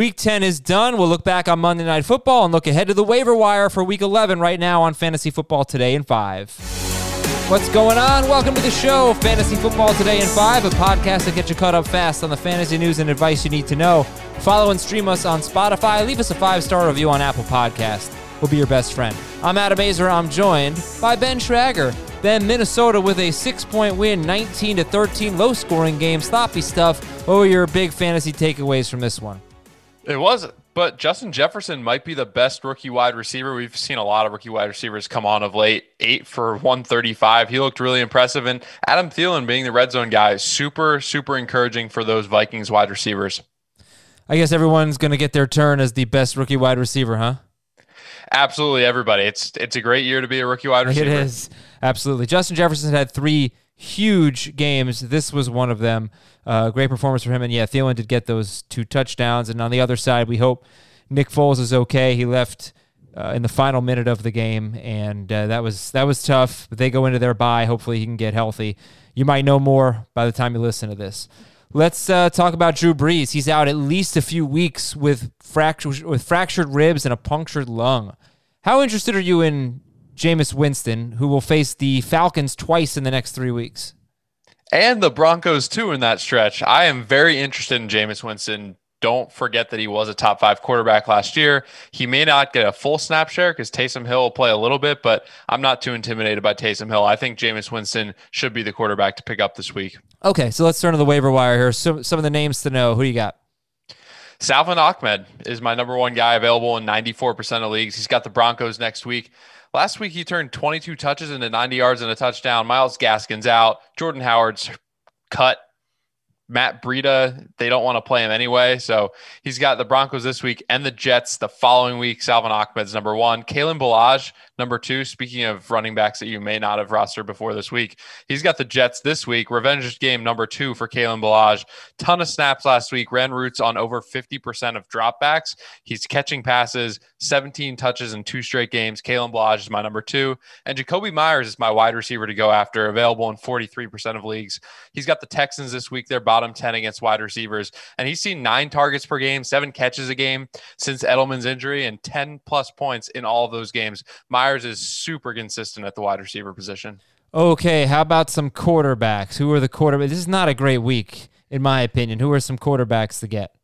Week 10 is done. We'll look back on Monday Night Football and look ahead to the waiver wire for Week 11 right now on Fantasy Football Today in 5. What's going on? Welcome to the show, Fantasy Football Today in 5, a podcast that gets you caught up fast on the fantasy news and advice you need to know. Follow and stream us on Spotify. Leave us a five star review on Apple Podcast. We'll be your best friend. I'm Adam Aizer. I'm joined by Ben Schragger. Ben, Minnesota with a six point win, 19 to 13, low scoring game, sloppy stuff. What were your big fantasy takeaways from this one? It was, but Justin Jefferson might be the best rookie wide receiver. We've seen a lot of rookie wide receivers come on of late. Eight for 135. He looked really impressive. And Adam Thielen being the red zone guy, super, super encouraging for those Vikings wide receivers. I guess everyone's going to get their turn as the best rookie wide receiver, huh? Absolutely, everybody. It's it's a great year to be a rookie wide receiver. It is absolutely. Justin Jefferson had three huge games. This was one of them. Uh, great performance for him. And yeah, Thielen did get those two touchdowns. And on the other side, we hope Nick Foles is okay. He left uh, in the final minute of the game, and uh, that was that was tough. But they go into their bye. Hopefully, he can get healthy. You might know more by the time you listen to this. Let's uh, talk about Drew Brees. He's out at least a few weeks with fractured with fractured ribs and a punctured lung. How interested are you in Jameis Winston, who will face the Falcons twice in the next three weeks. And the Broncos, too, in that stretch. I am very interested in Jameis Winston. Don't forget that he was a top five quarterback last year. He may not get a full snap share because Taysom Hill will play a little bit, but I'm not too intimidated by Taysom Hill. I think Jameis Winston should be the quarterback to pick up this week. Okay, so let's turn to the waiver wire here. Some, some of the names to know. Who do you got? Salvon Ahmed is my number one guy available in 94% of leagues. He's got the Broncos next week. Last week, he turned 22 touches into 90 yards and a touchdown. Myles Gaskin's out. Jordan Howard's cut Matt Breida, they don't want to play him anyway. So he's got the Broncos this week and the Jets the following week. Salvon Ahmed's number one. Kalen Ballage, number two. Speaking of running backs that you may not have rostered before this week, he's got the Jets this week. Revenge game number two for Kalen Ballage. Ton of snaps last week. Ran routes on over 50% of dropbacks. He's catching passes, 17 touches in two straight games. Kalen Ballage is my number two. And Jakobi Meyers is my wide receiver to go after, available in 43% of leagues. He's got the Texans this week. They're bottom bottom 10 against wide receivers. And he's seen nine targets per game, seven catches a game since Edelman's injury, and 10 plus points in all of those games. Meyers is super consistent at the wide receiver position. Okay, how about some quarterbacks? Who are the quarterbacks? This is not a great week, in my opinion. Who are some quarterbacks to get?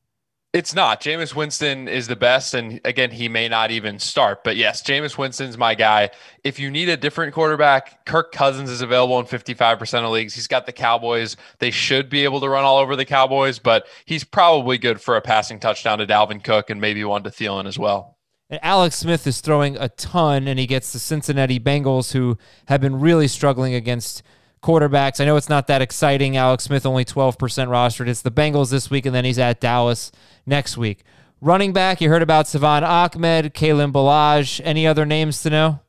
It's not. Jameis Winston is the best. And again, he may not even start. But yes, Jameis Winston's my guy. If you need a different quarterback, Kirk Cousins is available in 55% of leagues. He's got the Cowboys. They should be able to run all over the Cowboys, but he's probably good for a passing touchdown to Dalvin Cook and maybe one to Thielen as well. And Alex Smith is throwing a ton, and he gets the Cincinnati Bengals, who have been really struggling against quarterbacks. I know it's not that exciting. Alex Smith only 12% rostered. It's the Bengals this week, and then he's at Dallas next week. Running back, you heard about Salvon Ahmed, Kalen Ballage. Any other names to know?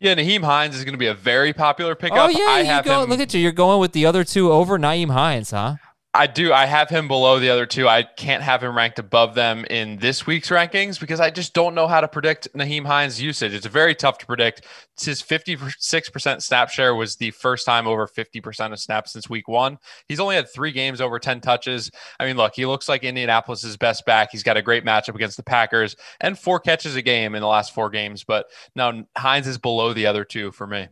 Yeah, Nyheim Hines is going to be a very popular pickup. Oh yeah, I have go, him, look at you. You're going with the other two over Nyheim Hines, huh? I do. I have him below the other two. I can't have him ranked above them in this week's rankings because I just don't know how to predict Nyheim Hines' usage. It's very tough to predict. His 56% snap share was the first time over 50% of snaps since week one. He's only had three games over 10 touches. I mean, look, he looks like Indianapolis's best back. He's got a great matchup against the Packers and four catches a game in the last four games. But now Hines is below the other two for me.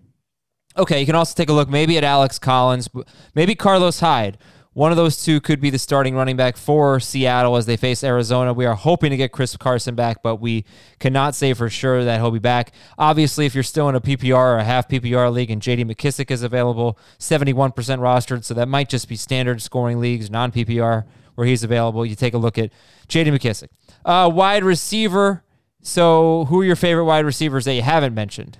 Okay, you can also take a look maybe at Alex Collins, maybe Carlos Hyde one of those two could be the starting running back for Seattle as they face Arizona. We are hoping to get Chris Carson back, but we cannot say for sure that he'll be back. Obviously, if you're still in a PPR or a half PPR league and JD McKissic is available, 71% rostered, so that might just be standard scoring leagues, non PPR, where he's available. You take a look at JD McKissic. Uh, wide receiver. So, who are your favorite wide receivers that you haven't mentioned?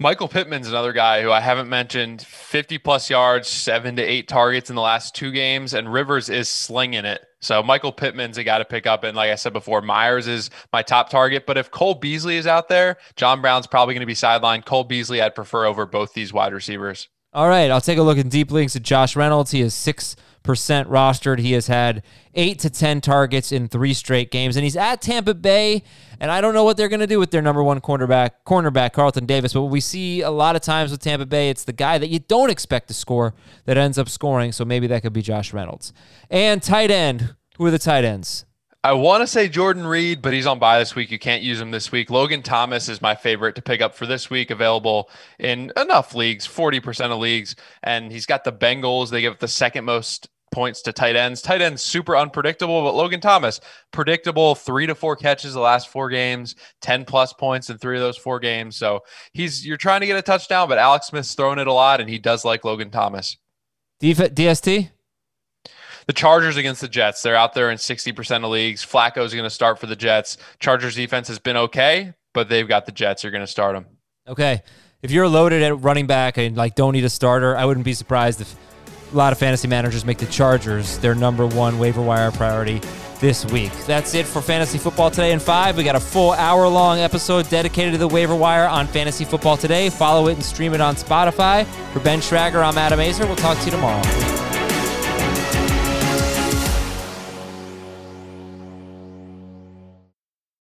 Michael Pittman's another guy who I haven't mentioned 50 plus yards, seven to eight targets in the last two games, and Rivers is slinging it. So Michael Pittman's a guy to pick up. And like I said before, Meyers is my top target. But if Cole Beasley is out there, John Brown's probably going to be sidelined. Cole Beasley, I'd prefer over both these wide receivers. All right. I'll take a look in deep links at Josh Reynolds. He is six rostered. He has had eight to 10 targets in three straight games, and he's at Tampa Bay. And I don't know what they're going to do with their number one cornerback, cornerback Carlton Davis. But we see a lot of times with Tampa Bay, it's the guy that you don't expect to score that ends up scoring. So maybe that could be Josh Reynolds. And tight end. Who are the tight ends? I want to say Jordan Reed, but he's on bye this week. You can't use him this week. Logan Thomas is my favorite to pick up for this week, available in enough leagues, 40% of leagues. And he's got the Bengals. They give the second most points to tight ends. Tight ends super unpredictable, but Logan Thomas predictable, three to four catches the last four games, ten plus points in three of those four games. So he's you're trying to get a touchdown, but Alex Smith's throwing it a lot, and he does like Logan Thomas. DST. The Chargers against the Jets. They're out there in 60% of leagues. Flacco is going to start for the Jets. Chargers defense has been okay, but they've got the Jets. You're going to start them. Okay. If you're loaded at running back and like don't need a starter, I wouldn't be surprised if a lot of fantasy managers make the Chargers their number one waiver wire priority this week. That's it for Fantasy Football Today in 5. We got a full hour long episode dedicated to the waiver wire on Fantasy Football Today. Follow it and stream it on Spotify. For Ben Schragger, I'm Adam Aizer. We'll talk to you tomorrow.